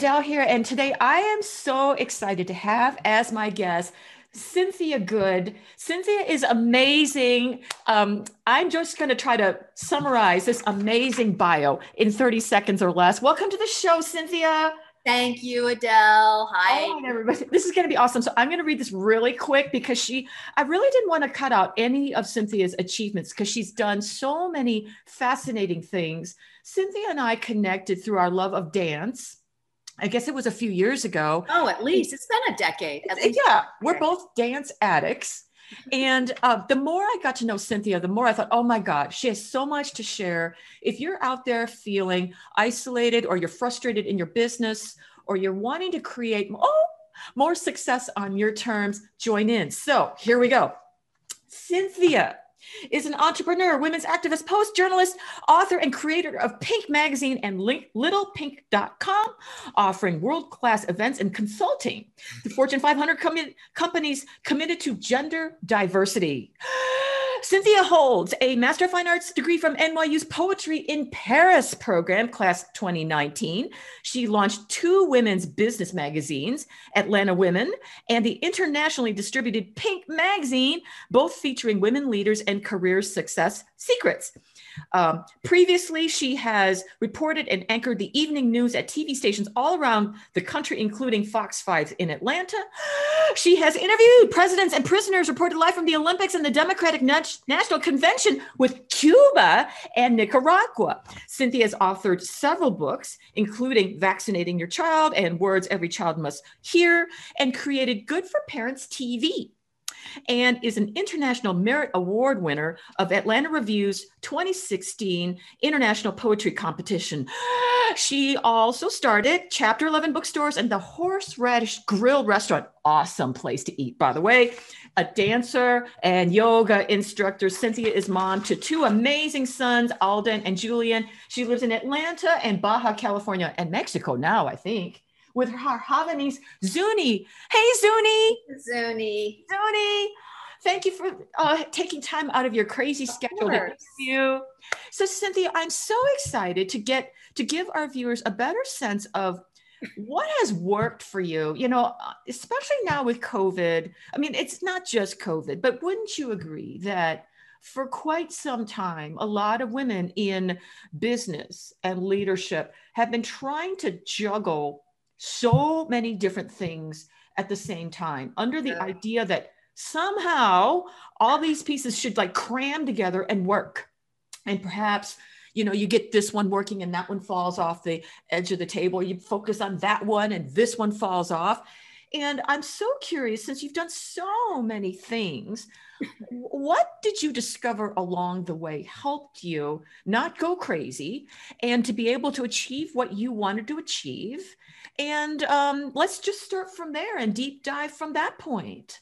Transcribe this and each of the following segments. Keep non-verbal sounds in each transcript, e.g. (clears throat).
Adele here, and today I am so excited to have as my guest Cynthia Good. Cynthia is amazing. Um, I'm just going to try to summarize this amazing bio in 30 seconds or less. Welcome to the show, Cynthia. Thank you, Adele. Hi. Right, everybody. This is going to be awesome. So I'm going to read this really quick because she, I really didn't want to cut out any of Cynthia's achievements because she's done so many fascinating things. Cynthia and I connected through our love of dance I guess it was a few years ago. Oh, at least it's been a decade. yeah, we're both dance addicts. And uh, the more I got to know Cynthia, the more I thought, oh my God, she has so much to share. If you're out there feeling isolated or you're frustrated in your business or you're wanting to create oh, more success on your terms, join in. So here we go. Cynthia is an entrepreneur, women's activist, post journalist, author, and creator of Pink Magazine and LittlePink.com, offering world class events and consulting to Fortune 500 com- companies committed to gender diversity. Cynthia holds a Master of Fine Arts degree from NYU's Poetry in Paris program, class 2019. She launched two women's business magazines, Atlanta Women and the internationally distributed Pink Magazine, both featuring women leaders and career success secrets. Um, previously, she has reported and anchored the evening news at TV stations all around the country, including Fox 5 in Atlanta. (gasps) She has interviewed presidents and prisoners, reported live from the Olympics and the Democratic National Convention with Cuba and Nicaragua. Cynthia has authored several books, including Vaccinating Your Child and Words Every Child Must Hear, and created Good for Parents TV and is an International Merit Award winner of Atlanta Review's 2016 International Poetry Competition. (gasps) She also started Chapter 11 bookstores and the Horseradish Grill restaurant. Awesome place to eat, by the way. A dancer and yoga instructor, Cynthia is mom to two amazing sons, Alden and Julian. She lives in Atlanta and Baja California and Mexico now, I think with her Havanese Zuni. Hey, Zuni. Zuni. Zuni. Thank you for uh, taking time out of your crazy schedule to you. So, Cynthia, I'm so excited to get to give our viewers a better sense of what has worked for you. You know, especially now with COVID. I mean, it's not just COVID, but wouldn't you agree that? For quite some time, a lot of women in business and leadership have been trying to juggle so many different things at the same time under the yeah. idea that somehow all these pieces should like cram together and work. And perhaps you know you get this one working and that one falls off the edge of the table. You focus on that one and this one falls off. And i'm so curious since you've done so many things what did you discover along the way helped you not go crazy and to be able to achieve what you wanted to achieve and um, let's just start from there and deep dive from that point.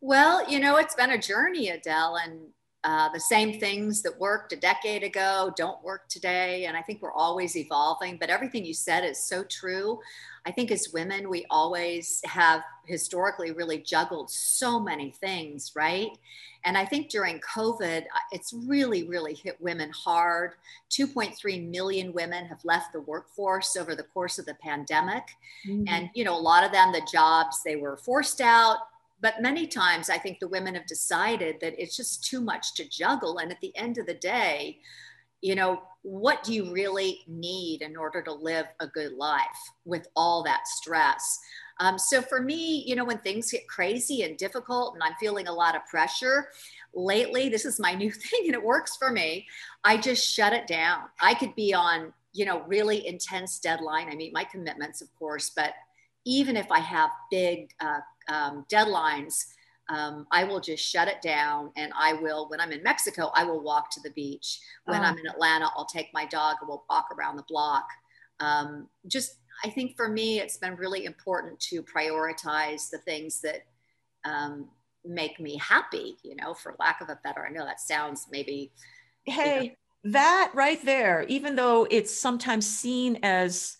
Well, you know, it's been a journey, Adele, and uh, the same things that worked a decade ago don't work today. And I think we're always evolving, but everything you said is so true. I think as women, we always have historically really juggled so many things, right? And I think during COVID, uh, it's really, really hit women hard. 2.3 million women have left the workforce over the course of the pandemic. Mm-hmm. And, you know, a lot of them, the jobs, they were forced out. But many times, I think the women have decided that it's just too much to juggle. And at the end of the day, you know, what do you really need in order to live a good life with all that stress? Um, so for me, you know, when things get crazy and difficult and I'm feeling a lot of pressure, lately, this is my (laughs) new thing and it works for me. I just shut it down. I could be on, you know, really intense deadline. I meet my commitments, of course, but even if I have big uh, um, deadlines, um, I will just shut it down and I will, when I'm in Mexico, I will walk to the beach. When oh. I'm in Atlanta, I'll take my dog and we'll walk around the block. Um, just, I think for me, it's been really important to prioritize the things that um, make me happy, you know, for lack of a better, I know that sounds maybe. Hey, you know, that right there, even though it's sometimes seen as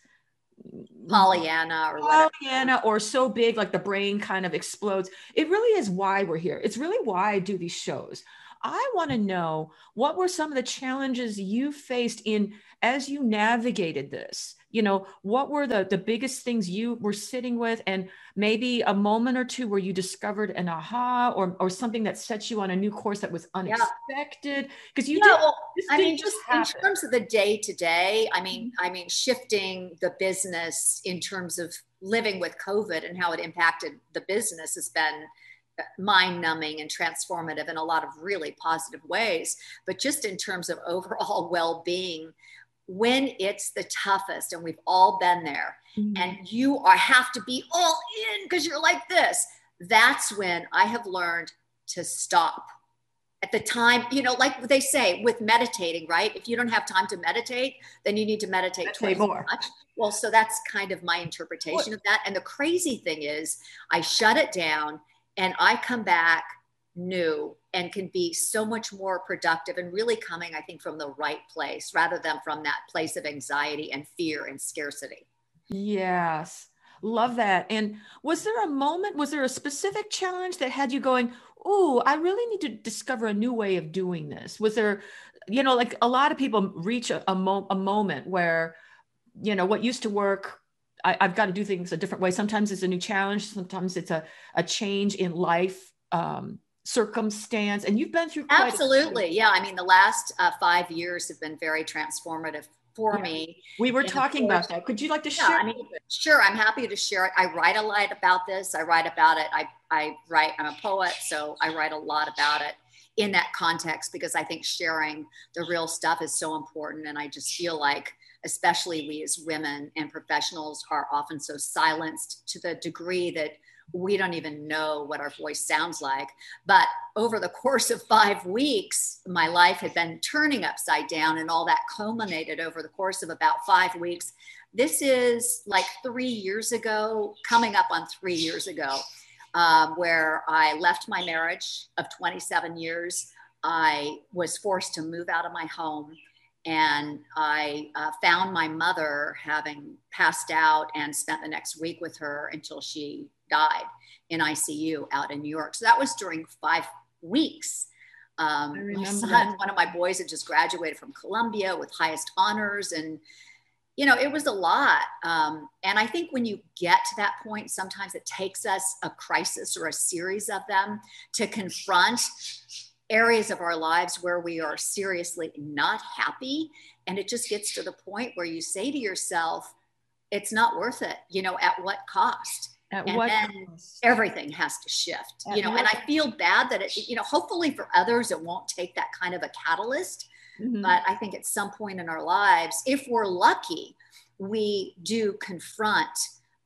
Pollyanna or whatever. or so big like the brain kind of explodes. It really is why we're here. It's really why I do these shows. I want to know what were some of the challenges you faced in as you navigated this you know what were the the biggest things you were sitting with and maybe a moment or two where you discovered an aha or or something that set you on a new course that was unexpected because yeah. you yeah, did well, i mean just, just in terms of the day to day i mean mm-hmm. i mean shifting the business in terms of living with covid and how it impacted the business has been mind numbing and transformative in a lot of really positive ways but just in terms of overall (laughs) well-being when it's the toughest and we've all been there mm-hmm. and you are have to be all in because you're like this that's when i have learned to stop at the time you know like they say with meditating right if you don't have time to meditate then you need to meditate, meditate twice more much. well so that's kind of my interpretation what? of that and the crazy thing is i shut it down and i come back new and can be so much more productive and really coming, I think, from the right place rather than from that place of anxiety and fear and scarcity. Yes. Love that. And was there a moment, was there a specific challenge that had you going, Oh, I really need to discover a new way of doing this? Was there, you know, like a lot of people reach a, a, mo- a moment where, you know, what used to work I, have got to do things a different way. Sometimes it's a new challenge. Sometimes it's a, a change in life um, circumstance and you've been through absolutely. Yeah i mean the last uh, five years have been very transformative for yeah. me we were and talking course, about that. Could you like to yeah, share I mean, sure i'm happy to share it. I write a lot about this. I write about it. I, I write i'm a poet so i write a lot about it in that context because i think sharing the real stuff is so important and i just feel like especially we as women and professionals are often so silenced to the degree that we don't even know what our voice sounds like. But over the course of five weeks, my life had been turning upside down, and all that culminated over the course of about five weeks. This is like three years ago, coming up on three years ago, um, where I left my marriage of 27 years. I was forced to move out of my home and I uh, found my mother having passed out and spent the next week with her until she died in ICU out in New York. So that was during five weeks. Um, my son, one of my boys had just graduated from Columbia with highest honors. And, you know, it was a lot. Um, and I think when you get to that point, sometimes it takes us a crisis or a series of them to confront areas of our lives where we are seriously not happy. And it just gets to the point where you say to yourself, it's not worth it, you know, at what cost? At and what then cost? everything has to shift, at you know, and I feel bad that it, you know, hopefully for others, it won't take that kind of a catalyst. Mm-hmm. But I think at some point in our lives, if we're lucky, we do confront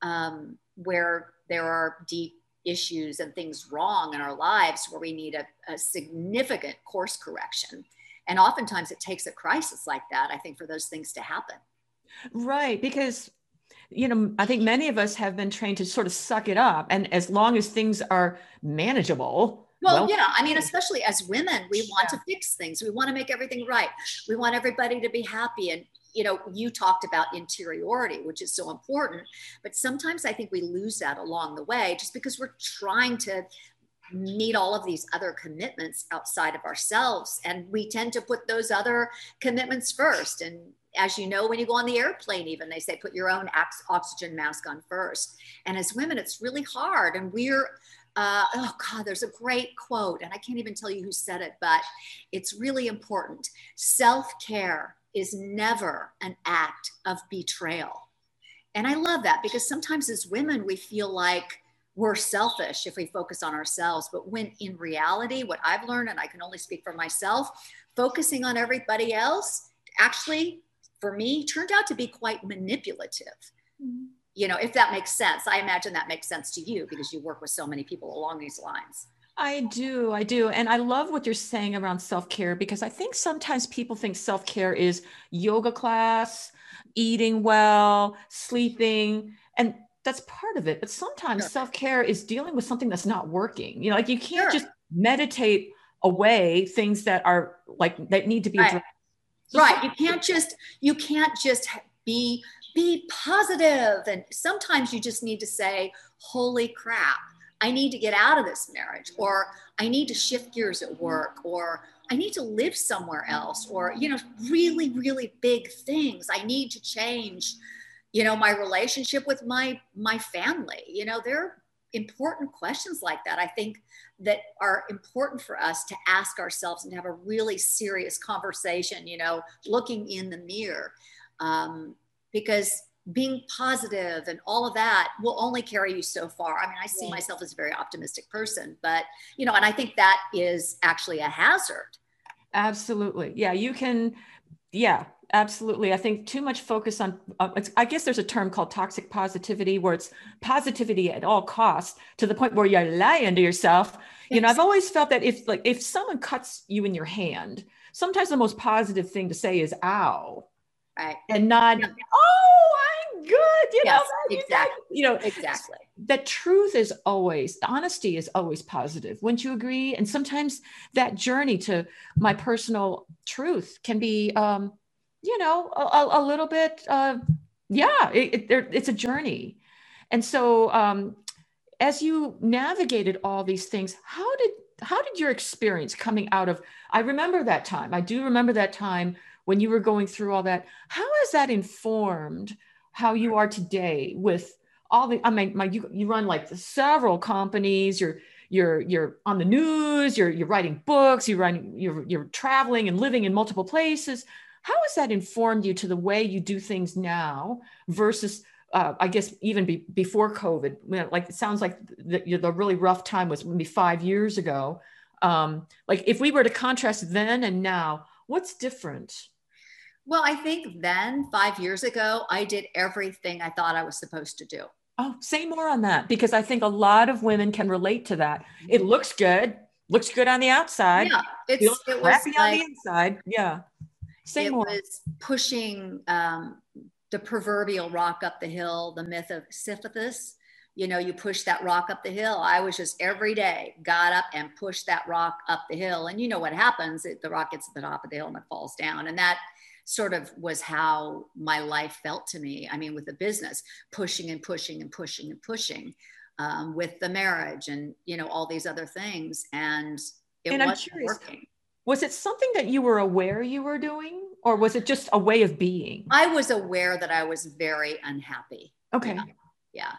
um, where there are deep issues and things wrong in our lives where we need a, a significant course correction. And oftentimes it takes a crisis like that, I think, for those things to happen. Right. Because you know, I think many of us have been trained to sort of suck it up. And as long as things are manageable. Well, well yeah. I mean, especially as women, we want yeah. to fix things. We want to make everything right. We want everybody to be happy. And, you know, you talked about interiority, which is so important. But sometimes I think we lose that along the way just because we're trying to meet all of these other commitments outside of ourselves. And we tend to put those other commitments first. And as you know, when you go on the airplane, even they say put your own oxygen mask on first. And as women, it's really hard. And we're, uh, oh God, there's a great quote, and I can't even tell you who said it, but it's really important. Self care is never an act of betrayal. And I love that because sometimes as women, we feel like we're selfish if we focus on ourselves. But when in reality, what I've learned, and I can only speak for myself, focusing on everybody else actually for me turned out to be quite manipulative. Mm-hmm. You know, if that makes sense. I imagine that makes sense to you because you work with so many people along these lines. I do. I do. And I love what you're saying around self care because I think sometimes people think self care is yoga class, eating well, sleeping. And that's part of it. But sometimes sure. self care is dealing with something that's not working. You know, like you can't sure. just meditate away things that are like that need to be addressed right you can't just you can't just be be positive and sometimes you just need to say holy crap i need to get out of this marriage or i need to shift gears at work or i need to live somewhere else or you know really really big things i need to change you know, my relationship with my my family. You know, there are important questions like that. I think that are important for us to ask ourselves and have a really serious conversation. You know, looking in the mirror, um, because being positive and all of that will only carry you so far. I mean, I see myself as a very optimistic person, but you know, and I think that is actually a hazard. Absolutely. Yeah, you can yeah, absolutely. I think too much focus on uh, I guess there's a term called toxic positivity where it's positivity at all costs to the point where you're lying to yourself. You know, I've always felt that if like if someone cuts you in your hand, sometimes the most positive thing to say is ow. Right. And not, yeah. oh, good. You yes, know, exactly. You know, exactly. The truth is always, the honesty is always positive. Wouldn't you agree? And sometimes that journey to my personal truth can be, um, you know, a, a little bit, uh, yeah, it, it, it's a journey. And so, um, as you navigated all these things, how did how did your experience coming out of? I remember that time. I do remember that time when you were going through all that how has that informed how you are today with all the i mean my, you, you run like several companies. You're you're you're on the news. You're you're writing books. You're you're you're traveling and living in multiple places. How has that informed you to the way you do things now versus uh, I guess even be, before COVID, like it sounds like the, the really rough time was maybe five years ago. Um, like if we were to contrast then and now, what's different? Well, I think then, five years ago, I did everything I thought I was supposed to do. Oh, say more on that because I think a lot of women can relate to that. It looks good, looks good on the outside. Yeah, it's it crappy was like, on the inside. Yeah, say it more. was pushing um, the proverbial rock up the hill, the myth of Sisyphus. You know, you push that rock up the hill. I was just every day got up and pushed that rock up the hill, and you know what happens? It, the rock gets to the top of the hill and it falls down, and that sort of was how my life felt to me. I mean, with the business, pushing and pushing and pushing and pushing, um, with the marriage and you know all these other things, and it and wasn't curious, working. Was it something that you were aware you were doing, or was it just a way of being? I was aware that I was very unhappy. Okay. Yeah. yeah.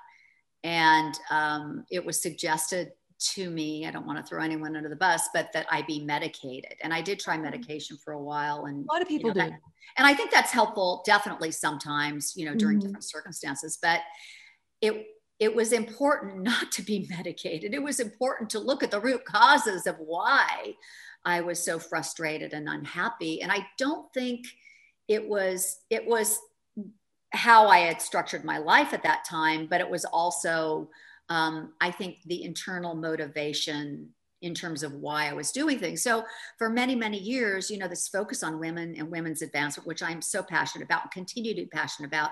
And um, it was suggested to me. I don't want to throw anyone under the bus, but that I be medicated. And I did try mm-hmm. medication for a while. And a lot of people you know, do. That, and I think that's helpful, definitely sometimes, you know, during mm-hmm. different circumstances. But it it was important (laughs) not to be medicated. It was important to look at the root causes of why I was so frustrated and unhappy. And I don't think it was it was how I had structured my life at that time, but it was also um, I think the internal motivation in terms of why I was doing things. So for many, many years, you know, this focus on women and women's advancement, which I'm so passionate about continue to be passionate about,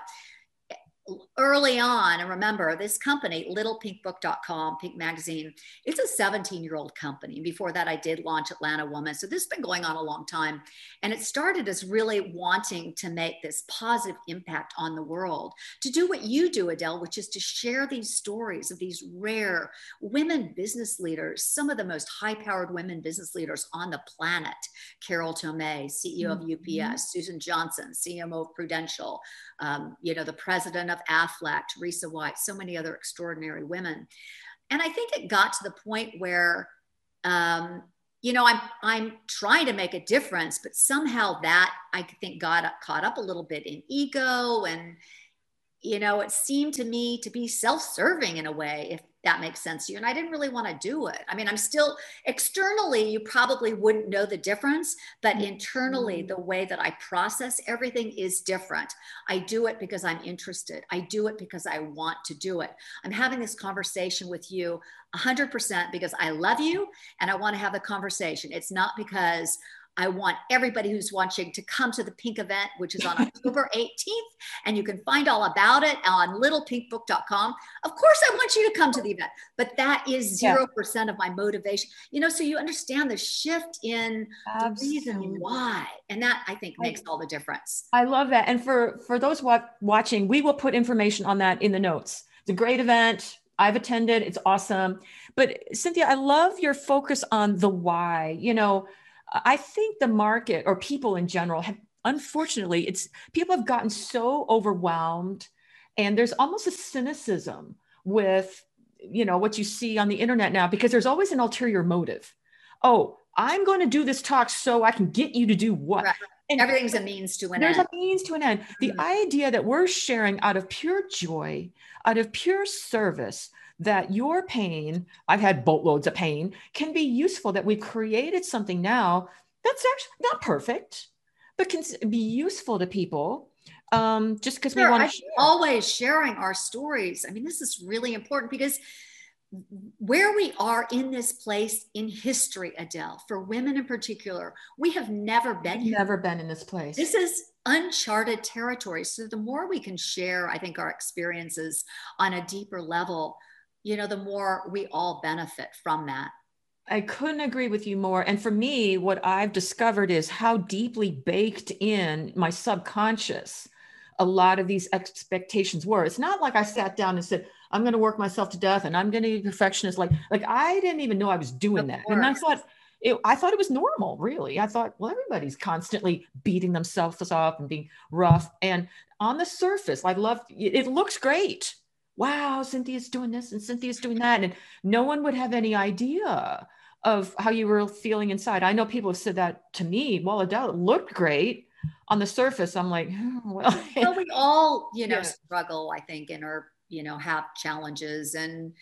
early on, and remember this company, littlepinkbook.com, Pink Magazine, it's a 17 year old company. Before that, I did launch Atlanta Woman. So this has been going on a long time. And it started as really wanting to make this positive impact on the world, to do what you do, Adele, which is to share these stories of these rare women business leaders, some of the most high powered women business leaders on the planet. Carol Tomé, CEO mm-hmm. of UPS, Susan Johnson, CMO of Prudential, um, you know, the president of Aflac, Teresa White, so many other extraordinary women. And I think it got to the point where, um, you know, I'm I'm trying to make a difference, but somehow that I think got caught up a little bit in ego, and you know, it seemed to me to be self-serving in a way. If that makes sense to you. And I didn't really want to do it. I mean, I'm still externally, you probably wouldn't know the difference, but mm-hmm. internally, the way that I process everything is different. I do it because I'm interested, I do it because I want to do it. I'm having this conversation with you 100% because I love you and I want to have a conversation. It's not because I want everybody who's watching to come to the Pink event, which is on (laughs) October 18th. And you can find all about it on littlepinkbook.com. Of course, I want you to come to the event, but that is 0% yeah. of my motivation. You know, so you understand the shift in Absolutely. the reason why. And that I think makes all the difference. I love that. And for, for those watching, we will put information on that in the notes. It's a great event. I've attended. It's awesome. But Cynthia, I love your focus on the why. You know, I think the market or people in general have, unfortunately, it's people have gotten so overwhelmed And there's almost a cynicism with, you know, what you see on the internet now, because there's always an ulterior motive. Oh, I'm going to do this talk so I can get you to do what? Right. And everything's a means to an there's end. a means to an end. The mm-hmm. idea that we're sharing out of pure joy, out of pure service, that your pain, I've had boatloads of pain, can be useful, that we've created something now that's actually not perfect, but can be useful to people um, just because sure, we want to share. always sharing our stories. I mean, this is really important because where we are in this place in history, Adele, for women in particular, we have never been here. Never been in this place. This is uncharted territory. So the more we can share, I think, our experiences on a deeper level, you know, the more we all benefit from that. I couldn't agree with you more. And for me, what I've discovered is how deeply baked in my subconscious a lot of these expectations were. It's not like I sat down and said, I'm going to work myself to death and I'm going to be a perfectionist. Like, like I didn't even know I was doing that. And I thought, it, I thought it was normal, really. I thought, well, everybody's constantly beating themselves up and being rough. And on the surface, I love it, looks great wow, Cynthia's doing this and Cynthia's doing that. And no one would have any idea of how you were feeling inside. I know people have said that to me. Well, Adele looked great on the surface. I'm like, oh, (laughs) well, well, we all, you know, yeah. struggle, I think, and are, you know, have challenges. And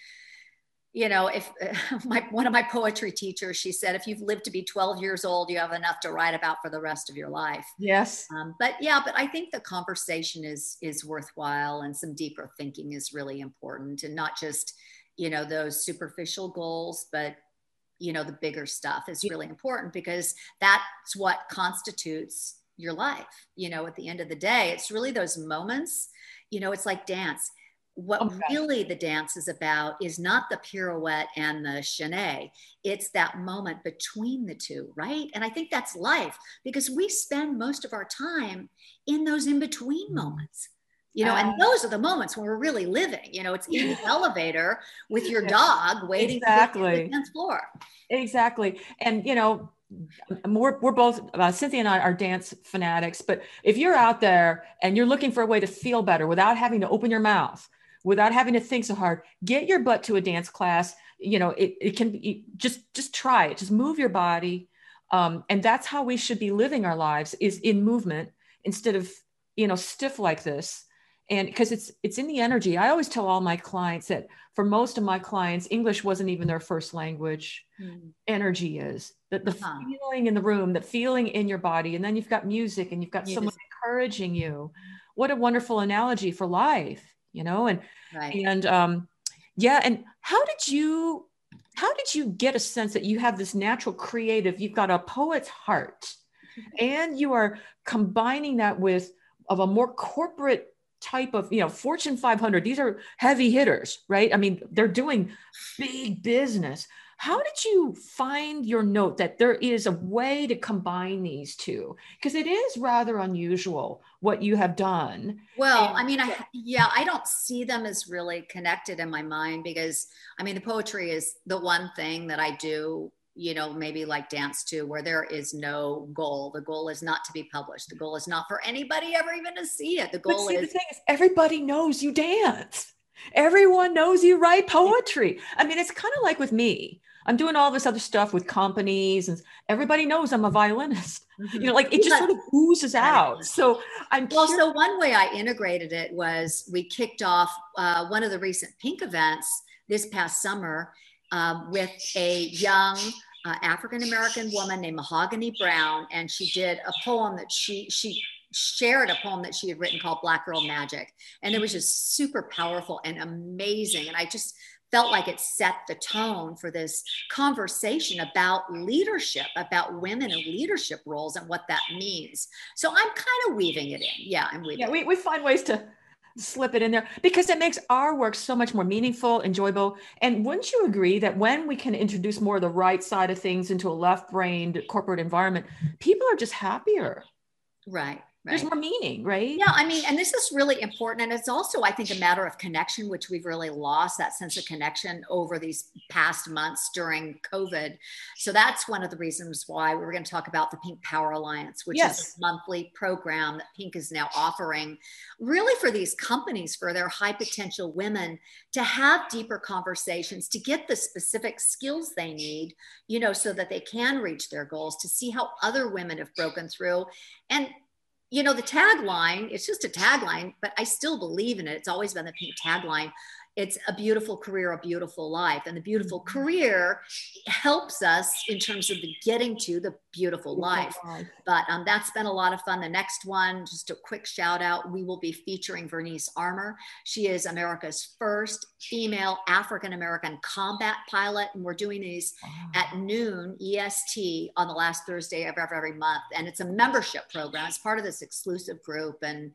you know, if (laughs) my one of my poetry teachers, she said, if you've lived to be 12 years old, you have enough to write about for the rest of your life. Yes. Um, but yeah, but I think the conversation is is worthwhile, and some deeper thinking is really important, and not just you know those superficial goals, but you know the bigger stuff is really important because that's what constitutes your life. You know, at the end of the day, it's really those moments. You know, it's like dance what okay. really the dance is about is not the pirouette and the chaîné. It's that moment between the two, right? And I think that's life because we spend most of our time in those in between mm-hmm. moments. You know, uh, and those are the moments when we're really living. You know, it's in the (laughs) elevator with your dog waiting exactly. the dance floor. Exactly. And you know, we're, we're both uh, cynthia and i are dance fanatics but if you're out there and you're looking for a way to feel better without having to open your mouth without having to think so hard. Get your butt to a dance class. You know it, it can be just just try it. Just move your body. Um, and that's how we should be living our lives is in movement instead of you know stiff like this. And because it's it's in the energy. I always tell all my clients that for most of my clients english wasn't even their first language. Mm. energy is. That the uh-huh. feeling in the room the feeling in your body. And then you've got music and you've got someone encouraging you. What a wonderful analogy for life you know and right. and um yeah and how did you how did you get a sense that you have this natural creative you've got a poet's heart (laughs) and you are combining that with of a more corporate type of you know fortune 500 these are heavy hitters right i mean they're doing big business how did you find your note that there is a way to combine these two? Because it is rather unusual what you have done. Well, and- I mean, I yeah, I don't see them as really connected in my mind because I mean, the poetry is the one thing that I do you know, maybe like dance to, where there is no goal. The goal is not to be published. The goal is not for anybody ever even to see it. The goal see, is the thing is everybody knows you dance. Everyone knows you write poetry. I mean, it's kind of like with me. I'm doing all this other stuff with companies, and everybody knows I'm a violinist. Mm-hmm. You know, like it just sort of oozes out. So I'm well. Curious. So one way I integrated it was we kicked off uh, one of the recent Pink events this past summer um, with a young uh, African American woman named Mahogany Browne, and she did a poem that she she shared a poem that she had written called Black Girl Magic, and it was just super powerful and amazing. And I just felt like it set the tone for this conversation about leadership, about women in leadership roles and what that means. So I'm kind of weaving it in. Yeah, I'm weaving. Yeah, we, we find ways to slip it in there because it makes our work so much more meaningful, enjoyable. And wouldn't you agree that when we can introduce more of the right side of things into a left brained corporate environment, people are just happier? Right. Right. There's more meaning, right? Yeah, I mean, and this is really important. And it's also, I think, a matter of connection, which we've really lost that sense of connection over these past months during COVID. So that's one of the reasons why we were going to talk about the Pink Power Alliance, which yes. is a monthly program that Pink is now offering, really for these companies, for their high potential women to have deeper conversations, to get the specific skills they need, you know, so that they can reach their goals, to see how other women have broken through. And you know, the tagline, it's just a tagline, but I still believe in it. It's always been the pink tagline it's a beautiful career, a beautiful life. And the beautiful mm-hmm. career helps us in terms of the getting to the beautiful life. But um, that's been a lot of fun. The next one, just a quick shout out, we will be featuring Vernice Armour. She is America's first female African American combat pilot. And we're doing these at noon EST on the last Thursday of every, every month. And it's a membership program. It's part of this exclusive group. And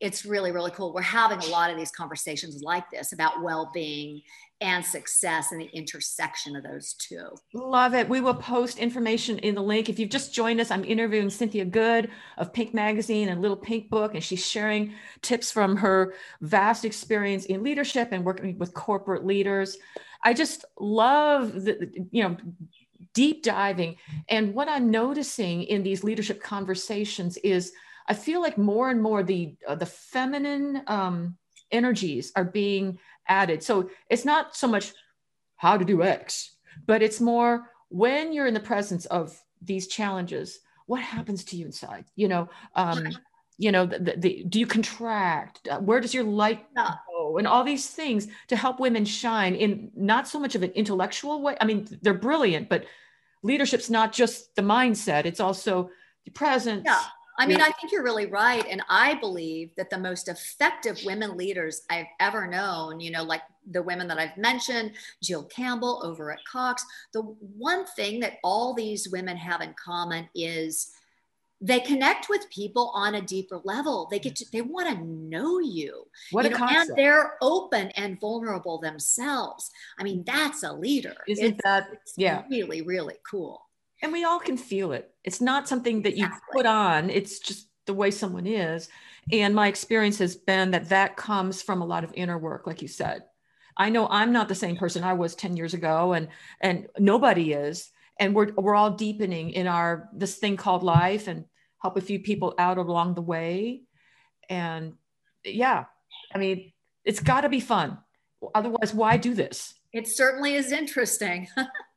it's really, really cool. We're having a lot of these conversations like this about well being and success and the intersection of those two. Love it. We will post information in the link. If you've just joined us, I'm interviewing Cynthia Good of Pink Magazine and Little Pink Book, and she's sharing tips from her vast experience in leadership and working with corporate leaders. I just love the, you know, deep diving. And what I'm noticing in these leadership conversations is I feel like more and more the uh, the feminine um, energies are being added. So it's not so much how to do X, but it's more when you're in the presence of these challenges, what happens to you inside? You know, um, you know, the, the, the, do you contract? Uh, where does your light go? And all these things to help women shine in not so much of an intellectual way. I mean, they're brilliant, but leadership's not just the mindset; it's also the presence. Yeah I mean, I think you're really right. And I believe that the most effective women leaders I've ever known, you know, like the women that I've mentioned, Jill Campbell over at Cox, the one thing that all these women have in common is they connect with people on a deeper level. They get to, they want to know you. What you a know, concept. And they're open and vulnerable themselves. I mean, mm-hmm. that's a leader. Isn't it's, that, yeah. really, really cool and we all can feel it. It's not something that you exactly. put on. It's just the way someone is. And my experience has been that that comes from a lot of inner work like you said. I know i'm not the same person i was 10 years ago and and nobody is. And we're we're all deepening in our this thing called life and help a few people out along the way. And yeah i mean it's got to be fun. Otherwise why do this? It certainly is interesting (laughs)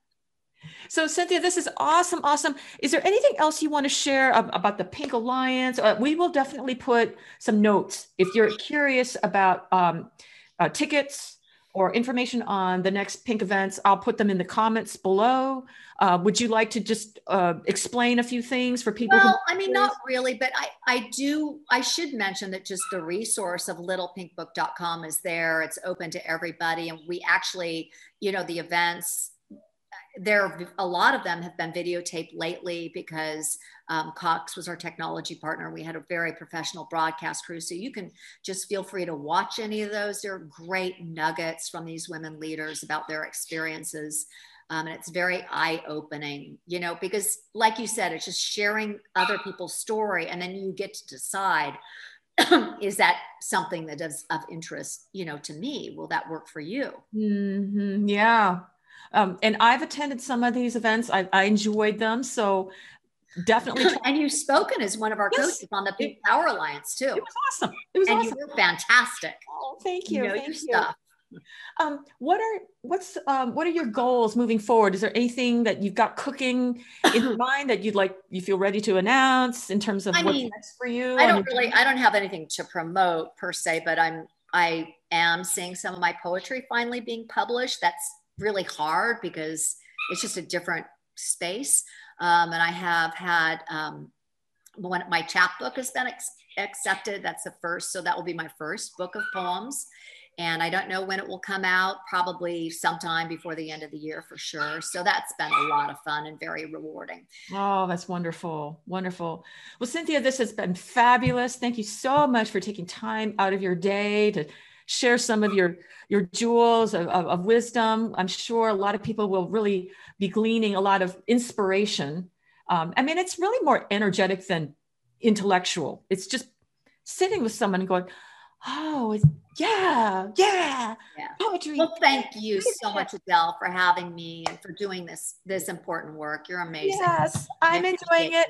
So, Cynthia, this is awesome. Awesome. Is there anything else you want to share about the Pink Alliance? Uh, we will definitely put some notes if you're curious about um, uh, tickets or information on the next Pink events. I'll put them in the comments below. Uh, would you like to just uh, explain a few things for people? Well, I mean, not really, but I, I do, I should mention that just the resource of littlepinkbook.com is there. It's open to everybody. And we actually, you know, the events there a lot of them have been videotaped lately because um, cox was our technology partner. We had a very professional broadcast crew. So you can just feel free to watch any of those. They're great nuggets from these women leaders about their experiences um, and it's very eye-opening you know because like you said it's just sharing other people's story and then you get to decide (clears throat) is that something that is of interest you know to me? Will that work for you? Mm-hmm. yeah um, and I've attended some of these events. I, I enjoyed them. So definitely. and you've spoken as one of our yes. coaches on the Pink Power Alliance too. It was awesome. It was and awesome. you were fantastic. Oh, thank you. you know thank you. Um, what are what's um, what are your goals moving forward? Is there anything that you've got cooking in your (clears throat) mind that you'd like you feel ready to announce in terms of I what's mean, next for you? I don't really I don't have anything to promote per se, but I'm I am seeing some of my poetry finally being published. That's really hard because it's just a different space. Um, and I have had um, one, my chapbook has been ex- accepted. That's the first. So that will be my first book of poems. And I don't know when it will come out, probably sometime before the end of the year for sure. So that's been a lot of fun and very rewarding. Oh, that's wonderful. Wonderful. Well, Cynthia, this has been fabulous. Thank you so much for taking time out of your day to share some of your your jewels of, of, of, wisdom. I'm sure a lot of people will really be gleaning a lot of inspiration. Um, I mean, it's really more energetic than intellectual. It's just sitting with someone and going, oh, yeah, yeah, Yeah. poetry. Well, thank you so much, Adele, for having me and for doing this this important work. You're amazing. Yes, I'm enjoying it.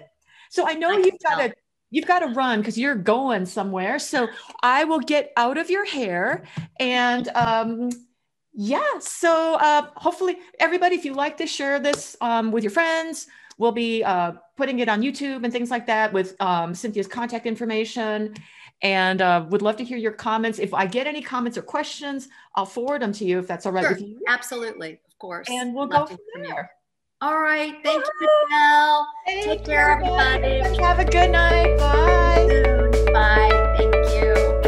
So I know I you've got tell. You've got to run because you're going somewhere. So I will get out of your hair and um yeah. So uh hopefully everybody, if you like to share this um with your friends. We'll be uh putting it on YouTube and things like that with um Cynthia's contact information. And uh, would love to hear your comments. If I get any comments or questions, I'll forward them to you if that's all right Sure. with you. Absolutely, of course. And we'll Love go from there. All right. Thank you, Adele. Take Take care, everybody. Have a good night. Bye. Bye. Thank you.